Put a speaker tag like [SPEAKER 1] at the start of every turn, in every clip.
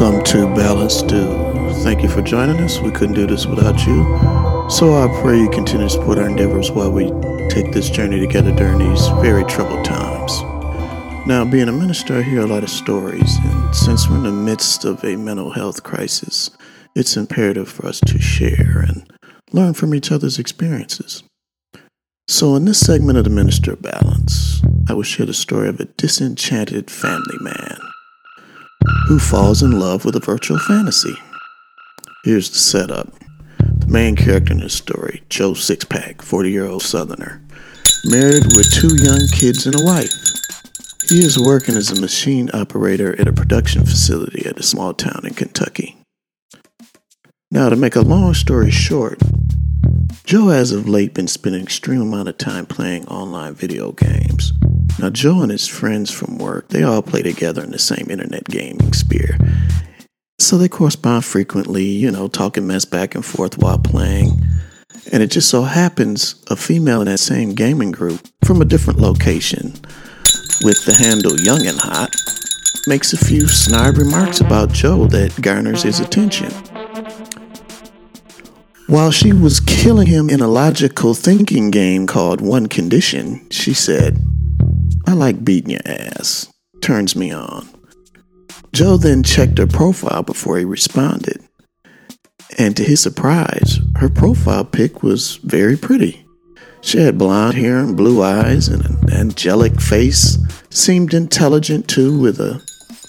[SPEAKER 1] Welcome to Balance Due. Thank you for joining us. We couldn't do this without you. So I pray you continue to support our endeavors while we take this journey together during these very troubled times. Now, being a minister, I hear a lot of stories, and since we're in the midst of a mental health crisis, it's imperative for us to share and learn from each other's experiences. So, in this segment of the Minister Balance, I will share the story of a disenchanted family man who falls in love with a virtual fantasy. Here's the setup. The main character in this story, Joe Sixpack, 40 year old Southerner, married with two young kids and a wife. He is working as a machine operator at a production facility at a small town in Kentucky. Now, to make a long story short, Joe has of late been spending an extreme amount of time playing online video games. Now, Joe and his friends from work, they all play together in the same internet gaming sphere. So they correspond frequently, you know, talking mess back and forth while playing. And it just so happens a female in that same gaming group from a different location with the handle Young and Hot makes a few snide remarks about Joe that garners his attention. While she was killing him in a logical thinking game called One Condition, she said, I like beating your ass. Turns me on. Joe then checked her profile before he responded. And to his surprise, her profile pic was very pretty. She had blonde hair and blue eyes and an angelic face, seemed intelligent too, with a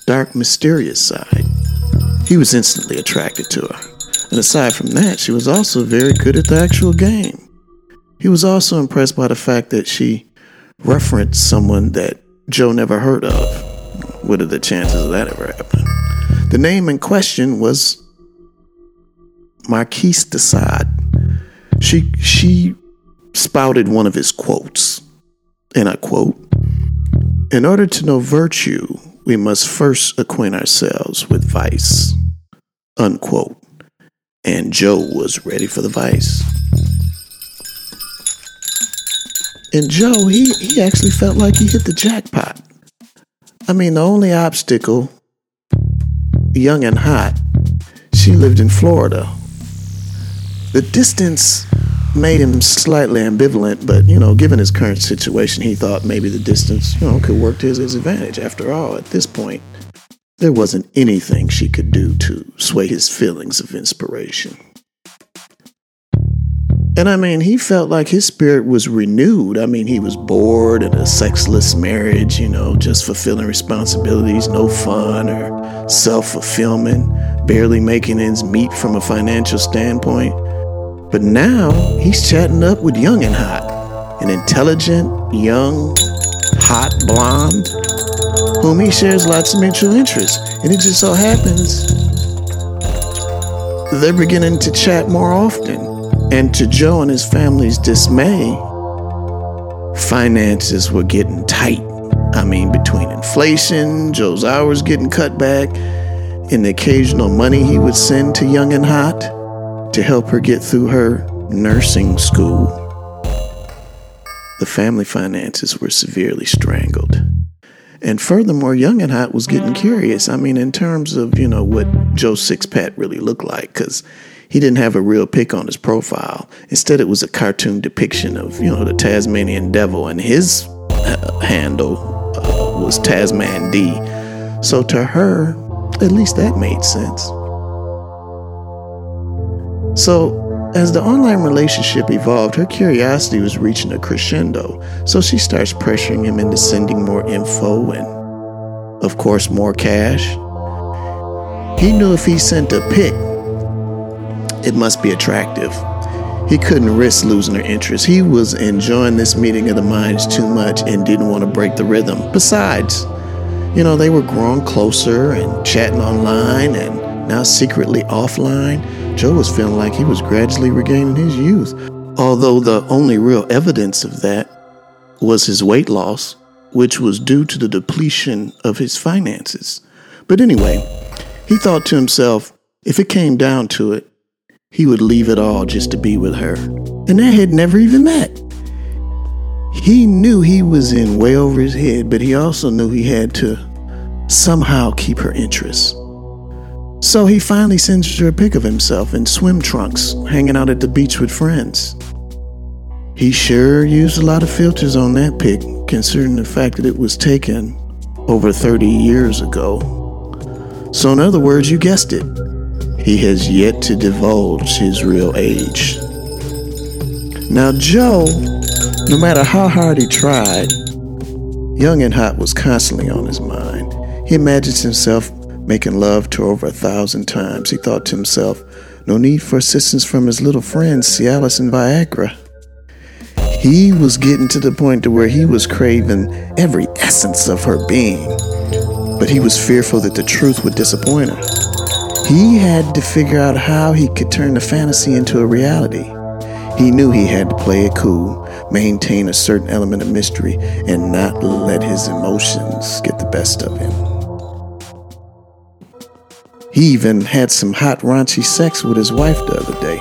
[SPEAKER 1] dark, mysterious side. He was instantly attracted to her. And aside from that, she was also very good at the actual game. He was also impressed by the fact that she referenced someone that Joe never heard of. What are the chances of that ever happening? The name in question was Marquis de Sade. She she spouted one of his quotes, and I quote: "In order to know virtue, we must first acquaint ourselves with vice." Unquote and Joe was ready for the vice. And Joe, he, he actually felt like he hit the jackpot. I mean, the only obstacle, young and hot, she lived in Florida. The distance made him slightly ambivalent, but you know, given his current situation, he thought maybe the distance, you know, could work to his, his advantage. After all, at this point, there wasn't anything she could do to sway his feelings of inspiration. And I mean, he felt like his spirit was renewed. I mean, he was bored in a sexless marriage, you know, just fulfilling responsibilities, no fun or self fulfillment, barely making ends meet from a financial standpoint. But now he's chatting up with Young and Hot, an intelligent, young, hot blonde whom he shares lots of mutual interests. And it just so happens they're beginning to chat more often. And to Joe and his family's dismay, finances were getting tight. I mean, between inflation, Joe's hours getting cut back, and the occasional money he would send to Young and Hot to help her get through her nursing school, the family finances were severely strangled. And furthermore, Young and Hot was getting curious. I mean, in terms of, you know, what Joe Sixpack really looked like, because he didn't have a real pic on his profile. Instead, it was a cartoon depiction of, you know, the Tasmanian devil, and his uh, handle uh, was Tasman D. So to her, at least that made sense. So as the online relationship evolved, her curiosity was reaching a crescendo, so she starts pressuring him into sending more info and, of course, more cash. He knew if he sent a pic, it must be attractive. He couldn't risk losing her interest. He was enjoying this meeting of the minds too much and didn't want to break the rhythm. Besides, you know, they were growing closer and chatting online and now secretly offline. Joe was feeling like he was gradually regaining his youth, although the only real evidence of that was his weight loss, which was due to the depletion of his finances. But anyway, he thought to himself, if it came down to it, he would leave it all just to be with her. And they had never even met. He knew he was in way over his head, but he also knew he had to somehow keep her interest. So he finally sends her a pic of himself in swim trunks, hanging out at the beach with friends. He sure used a lot of filters on that pic, considering the fact that it was taken over 30 years ago. So, in other words, you guessed it, he has yet to divulge his real age. Now, Joe, no matter how hard he tried, Young and Hot was constantly on his mind. He imagines himself making love to her over a thousand times. He thought to himself, no need for assistance from his little friends, Cialis and Viagra. He was getting to the point to where he was craving every essence of her being, but he was fearful that the truth would disappoint her. He had to figure out how he could turn the fantasy into a reality. He knew he had to play it cool, maintain a certain element of mystery, and not let his emotions get the best of him. He even had some hot, raunchy sex with his wife the other day.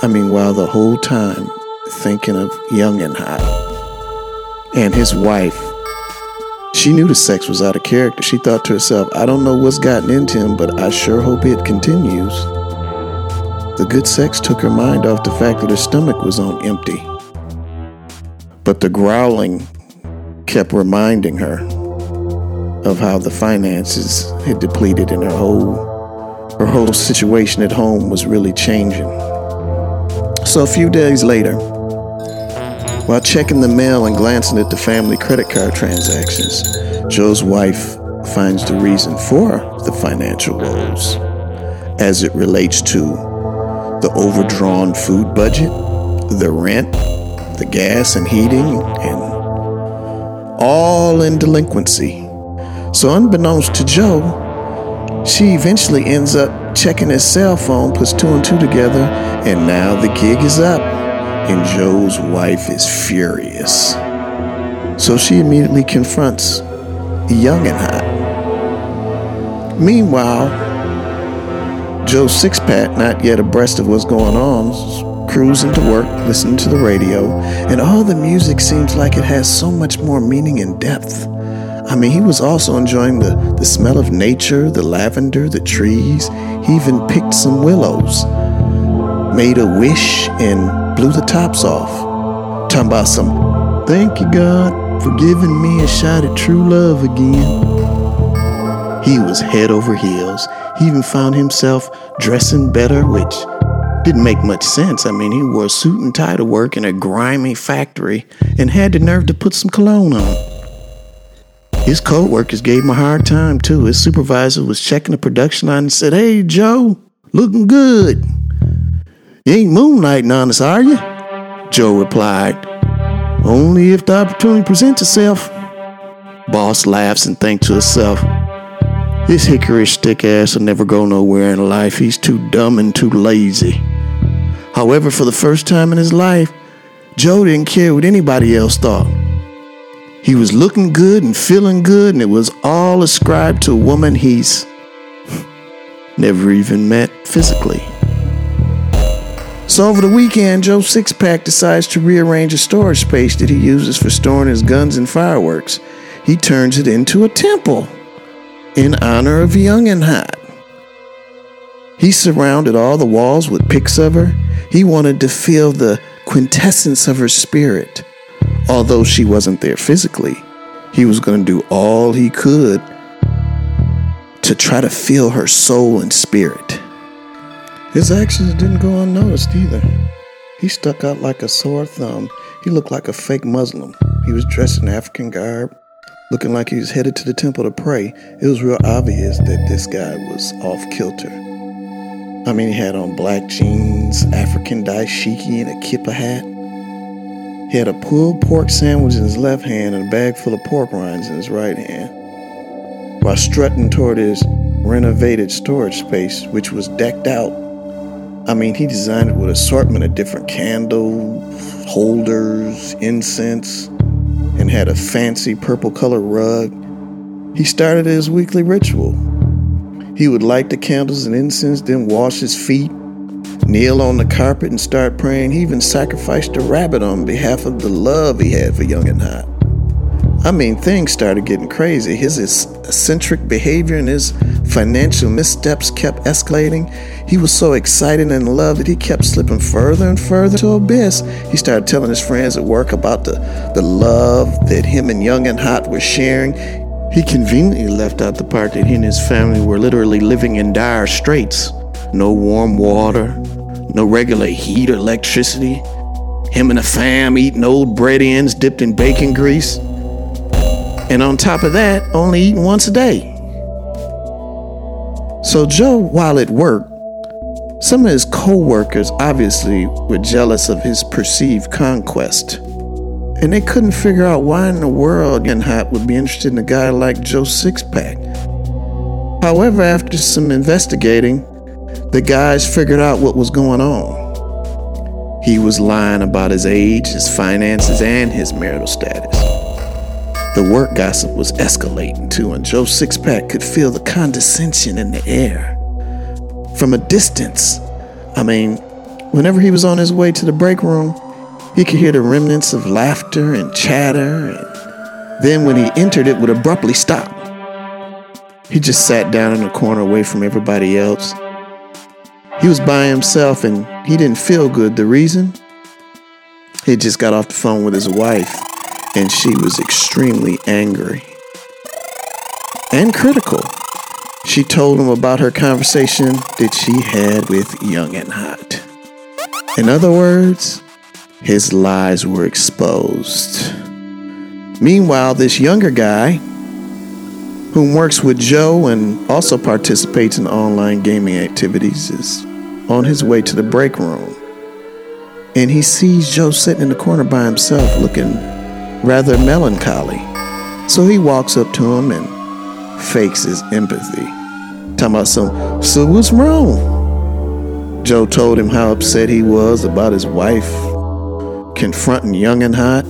[SPEAKER 1] I mean, while the whole time thinking of young and hot. And his wife, she knew the sex was out of character. She thought to herself, I don't know what's gotten into him, but I sure hope it continues. The good sex took her mind off the fact that her stomach was on empty. But the growling kept reminding her of how the finances had depleted and her whole her whole situation at home was really changing. So a few days later, while checking the mail and glancing at the family credit card transactions, Joe's wife finds the reason for the financial woes as it relates to the overdrawn food budget, the rent, the gas and heating, and all in delinquency. So, unbeknownst to Joe, she eventually ends up checking his cell phone, puts two and two together, and now the gig is up. And Joe's wife is furious. So she immediately confronts Young and Hot. Meanwhile, Joe Sixpack, not yet abreast of what's going on, is cruising to work, listening to the radio, and all the music seems like it has so much more meaning and depth. I mean, he was also enjoying the, the smell of nature, the lavender, the trees. He even picked some willows, made a wish, and blew the tops off. Talking about some, thank you, God, for giving me a shot at true love again. He was head over heels. He even found himself dressing better, which didn't make much sense. I mean, he wore a suit and tie to work in a grimy factory and had the nerve to put some cologne on. His co-workers gave him a hard time too. His supervisor was checking the production line and said, Hey Joe, looking good. You ain't moonlighting on us, are you? Joe replied, Only if the opportunity presents itself. Boss laughs and thinks to herself, This hickory stick ass will never go nowhere in life. He's too dumb and too lazy. However, for the first time in his life, Joe didn't care what anybody else thought. He was looking good and feeling good, and it was all ascribed to a woman he's never even met physically. So over the weekend, Joe Sixpack decides to rearrange a storage space that he uses for storing his guns and fireworks. He turns it into a temple in honor of Young and Hot. He surrounded all the walls with pics of her. He wanted to feel the quintessence of her spirit although she wasn't there physically, he was going to do all he could to try to feel her soul and spirit. His actions didn't go unnoticed either. He stuck out like a sore thumb. He looked like a fake Muslim. He was dressed in African garb, looking like he was headed to the temple to pray. It was real obvious that this guy was off kilter. I mean, he had on black jeans, African dashiki, and a kippa hat. He had a pulled pork sandwich in his left hand and a bag full of pork rinds in his right hand, while strutting toward his renovated storage space, which was decked out. I mean, he designed it with assortment of different candle holders, incense, and had a fancy purple color rug. He started his weekly ritual. He would light the candles and incense, then wash his feet, kneel on the carpet and start praying. He even sacrificed a rabbit on behalf of the love he had for Young and Hot. I mean, things started getting crazy. His eccentric behavior and his financial missteps kept escalating. He was so excited and in love that he kept slipping further and further to abyss. He started telling his friends at work about the, the love that him and Young and Hot were sharing. He conveniently left out the part that he and his family were literally living in dire straits. No warm water, no regular heat or electricity. Him and the fam eating old bread ends dipped in bacon grease. And on top of that, only eating once a day. So Joe, while at work, some of his co-workers obviously were jealous of his perceived conquest. And they couldn't figure out why in the world Young Hot would be interested in a guy like Joe Sixpack. However, after some investigating, the guys figured out what was going on. He was lying about his age, his finances, and his marital status. The work gossip was escalating too, and Joe Sixpack could feel the condescension in the air. From a distance, I mean, whenever he was on his way to the break room, he could hear the remnants of laughter and chatter, and then when he entered, it would abruptly stop. He just sat down in a corner away from everybody else. He was by himself and he didn't feel good. The reason? He just got off the phone with his wife and she was extremely angry and critical. She told him about her conversation that she had with Young and Hot. In other words, his lies were exposed. Meanwhile, this younger guy, who works with Joe and also participates in online gaming activities, is on his way to the break room. And he sees Joe sitting in the corner by himself looking rather melancholy. So he walks up to him and fakes his empathy. Talking about some, so what's wrong? Joe told him how upset he was about his wife confronting Young and Hot.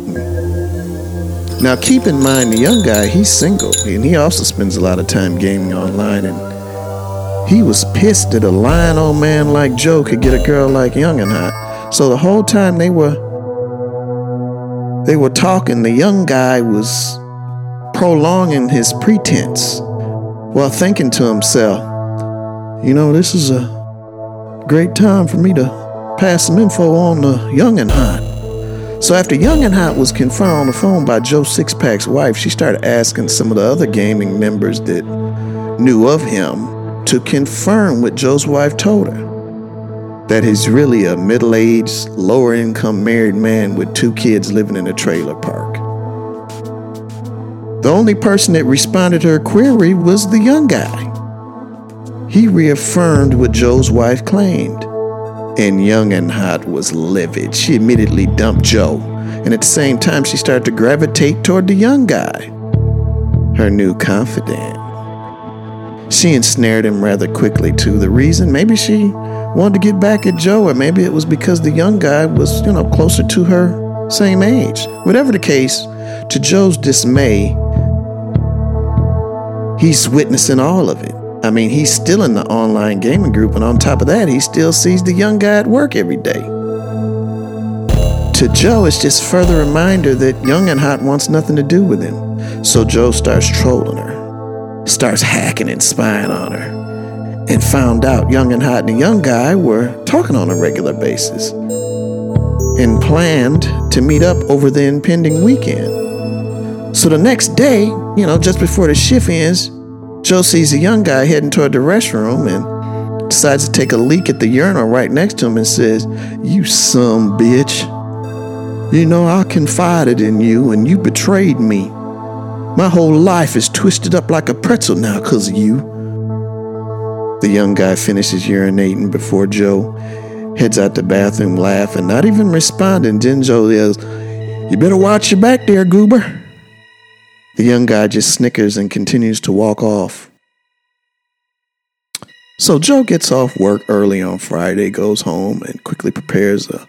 [SPEAKER 1] Now, keep in mind, the young guy, he's single, and he also spends a lot of time gaming online. And he was pissed that a lying old man like Joe could get a girl like Young and Hot. So the whole time they were they were talking, the young guy was prolonging his pretense while thinking to himself, you know, this is a great time for me to pass some info on the Young and Hot. So after Young and Hot was confronted on the phone by Joe Sixpack's wife, she started asking some of the other gaming members that knew of him to confirm what Joe's wife told her that he's really a middle aged, lower income married man with two kids living in a trailer park. The only person that responded to her query was the young guy. He reaffirmed what Joe's wife claimed. And Young and Hot was livid. She immediately dumped Joe, and at the same time, she started to gravitate toward the young guy, her new confidant. She ensnared him rather quickly, too. The reason? Maybe she wanted to get back at Joe, or maybe it was because the young guy was, you know, closer to her same age. Whatever the case, to Joe's dismay, he's witnessing all of it. I mean, he's still in the online gaming group, and on top of that, he still sees the young guy at work every day. To Joe, it's just further reminder that Young and Hot wants nothing to do with him. So Joe starts trolling her, starts hacking and spying on her and found out Young and Hot and the young guy were talking on a regular basis and planned to meet up over the impending weekend. So the next day, you know, just before the shift ends, Joe sees a young guy heading toward the restroom and decides to take a leak at the urinal right next to him and says, You some bitch. You know, I confided in you and you betrayed me. My whole life is twisted up like a pretzel now because of you. The young guy finishes urinating before Joe heads out the bathroom laughing, not even responding. Then Joe yells, You better watch your back there, goober. The young guy just snickers and continues to walk off. So Joe gets off work early on Friday, goes home, and quickly prepares a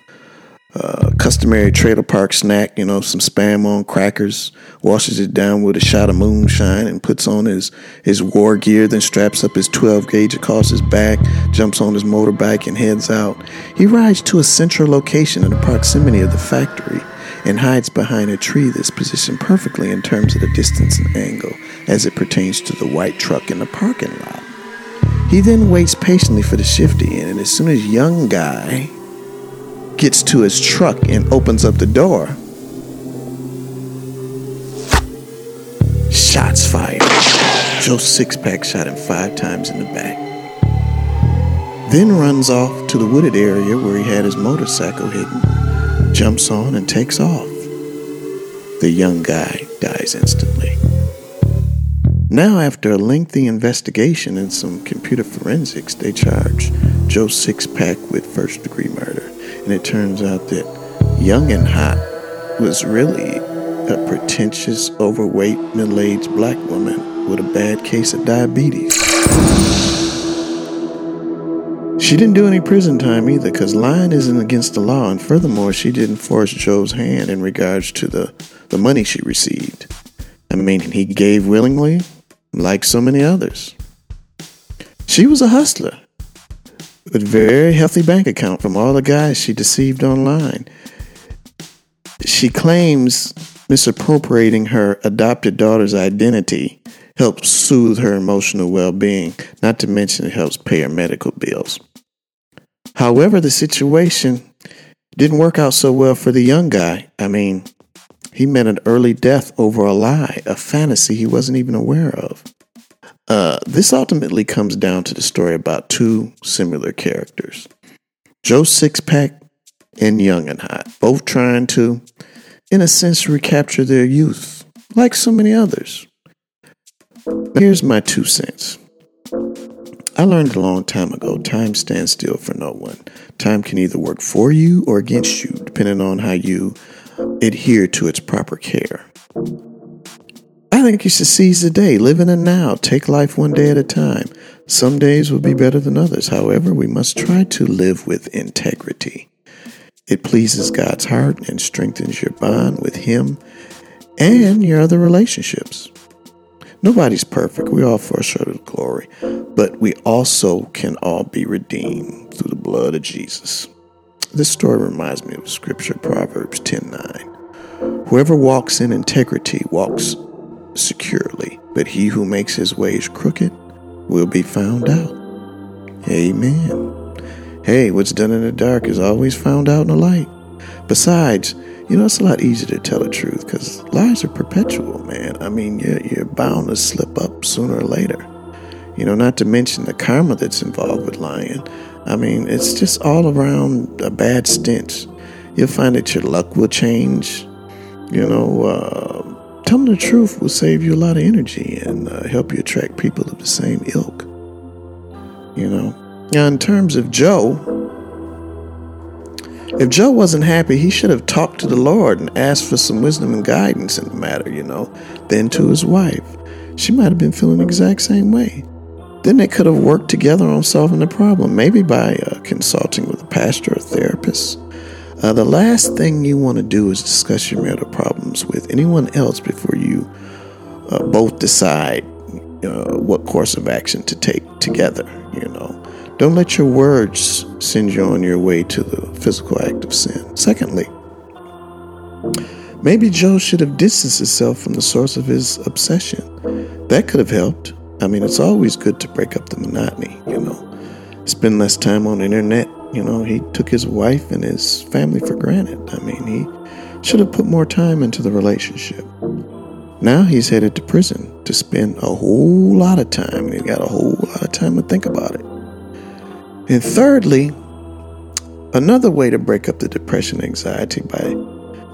[SPEAKER 1] uh, customary trailer park snack, you know, some spam on crackers, washes it down with a shot of moonshine, and puts on his, his war gear, then straps up his 12 gauge across his back, jumps on his motorbike, and heads out. He rides to a central location in the proximity of the factory and hides behind a tree that's positioned perfectly in terms of the distance and angle as it pertains to the white truck in the parking lot. He then waits patiently for the shift to end, and as soon as young guy gets to his truck and opens up the door, shots fired. Joe Sixpack shot him five times in the back. Then runs off to the wooded area where he had his motorcycle hidden, jumps on, and takes off. The young guy dies instantly. Now, after a lengthy investigation and some computer forensics, they charge Joe Sixpack with first degree murder. And it turns out that Young and Hot was really a pretentious, overweight, middle aged black woman with a bad case of diabetes. She didn't do any prison time either because lying isn't against the law, and furthermore, she didn't force Joe's hand in regards to the, the money she received. I mean, he gave willingly, like so many others. She was a hustler with a very healthy bank account from all the guys she deceived online. She claims misappropriating her adopted daughter's identity helps soothe her emotional well being, not to mention it helps pay her medical bills. However, the situation didn't work out so well for the young guy. I mean, he met an early death over a lie, a fantasy he wasn't even aware of. Uh, this ultimately comes down to the story about two similar characters Joe Sixpack and Young and Hot, both trying to, in a sense, recapture their youth, like so many others. Here's my two cents. I learned a long time ago time stands still for no one. Time can either work for you or against you, depending on how you adhere to its proper care. I think you should seize the day, live in the now, take life one day at a time. Some days will be better than others. However, we must try to live with integrity. It pleases God's heart and strengthens your bond with Him and your other relationships. Nobody's perfect. We all fall short of glory, but we also can all be redeemed through the blood of Jesus. This story reminds me of scripture, Proverbs 10:9. Whoever walks in integrity walks securely, but he who makes his ways crooked will be found out. Amen. Hey, what's done in the dark is always found out in the light. Besides, you know, it's a lot easier to tell the truth because lies are perpetual, man. I mean, you're, you're bound to slip up sooner or later. You know, not to mention the karma that's involved with lying. I mean, it's just all around a bad stench. You'll find that your luck will change. You know, uh, telling the truth will save you a lot of energy and uh, help you attract people of the same ilk. You know, now in terms of Joe, if Joe wasn't happy, he should have talked to the Lord and asked for some wisdom and guidance in the matter, you know, then to his wife. She might have been feeling the exact same way. Then they could have worked together on solving the problem, maybe by uh, consulting with a pastor or therapist. Uh, the last thing you want to do is discuss your marital problems with anyone else before you uh, both decide uh, what course of action to take together, you know. Don't let your words send you on your way to the physical act of sin. Secondly, maybe Joe should have distanced himself from the source of his obsession. That could have helped. I mean, it's always good to break up the monotony, you know. Spend less time on internet. You know, he took his wife and his family for granted. I mean, he should have put more time into the relationship. Now he's headed to prison to spend a whole lot of time, he's got a whole lot of time to think about it. And thirdly, another way to break up the depression anxiety by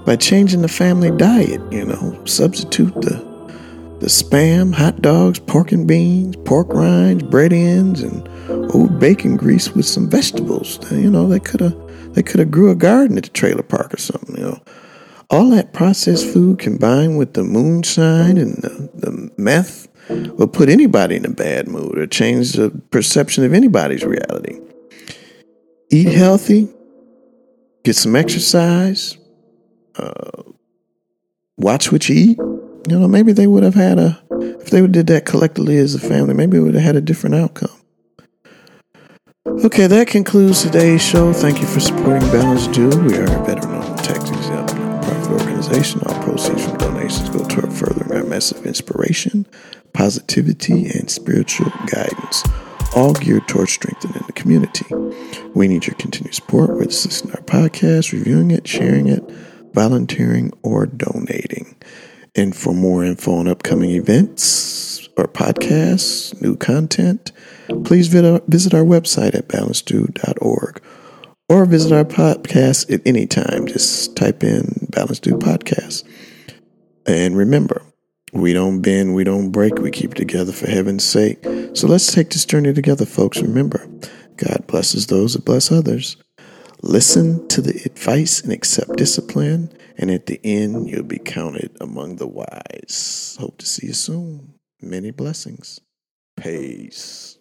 [SPEAKER 1] by changing the family diet, you know, substitute the the spam, hot dogs, pork and beans, pork rinds, bread ends, and old bacon grease with some vegetables. You know, they could have they could have grew a garden at the trailer park or something. You know, all that processed food combined with the moonshine and the, the meth will put anybody in a bad mood or change the perception of anybody's reality eat healthy, get some exercise, uh, watch what you eat. You know, maybe they would have had a, if they did that collectively as a family, maybe it would have had a different outcome. Okay, that concludes today's show. Thank you for supporting Balance Due. We are a better known tax exempt nonprofit organization. All proceeds from donations go toward furthering our message of inspiration, positivity, and spiritual guidance all geared towards strengthening the community. We need your continued support, listening to our podcast, reviewing it, sharing it, volunteering, or donating. And for more info on upcoming events or podcasts, new content, please visit our website at balanceddude.org or visit our podcast at any time. Just type in Balanced Dude Podcast. And remember, we don't bend, we don't break, we keep together for heaven's sake. So let's take this journey together, folks. Remember, God blesses those that bless others. Listen to the advice and accept discipline, and at the end, you'll be counted among the wise. Hope to see you soon. Many blessings. Peace.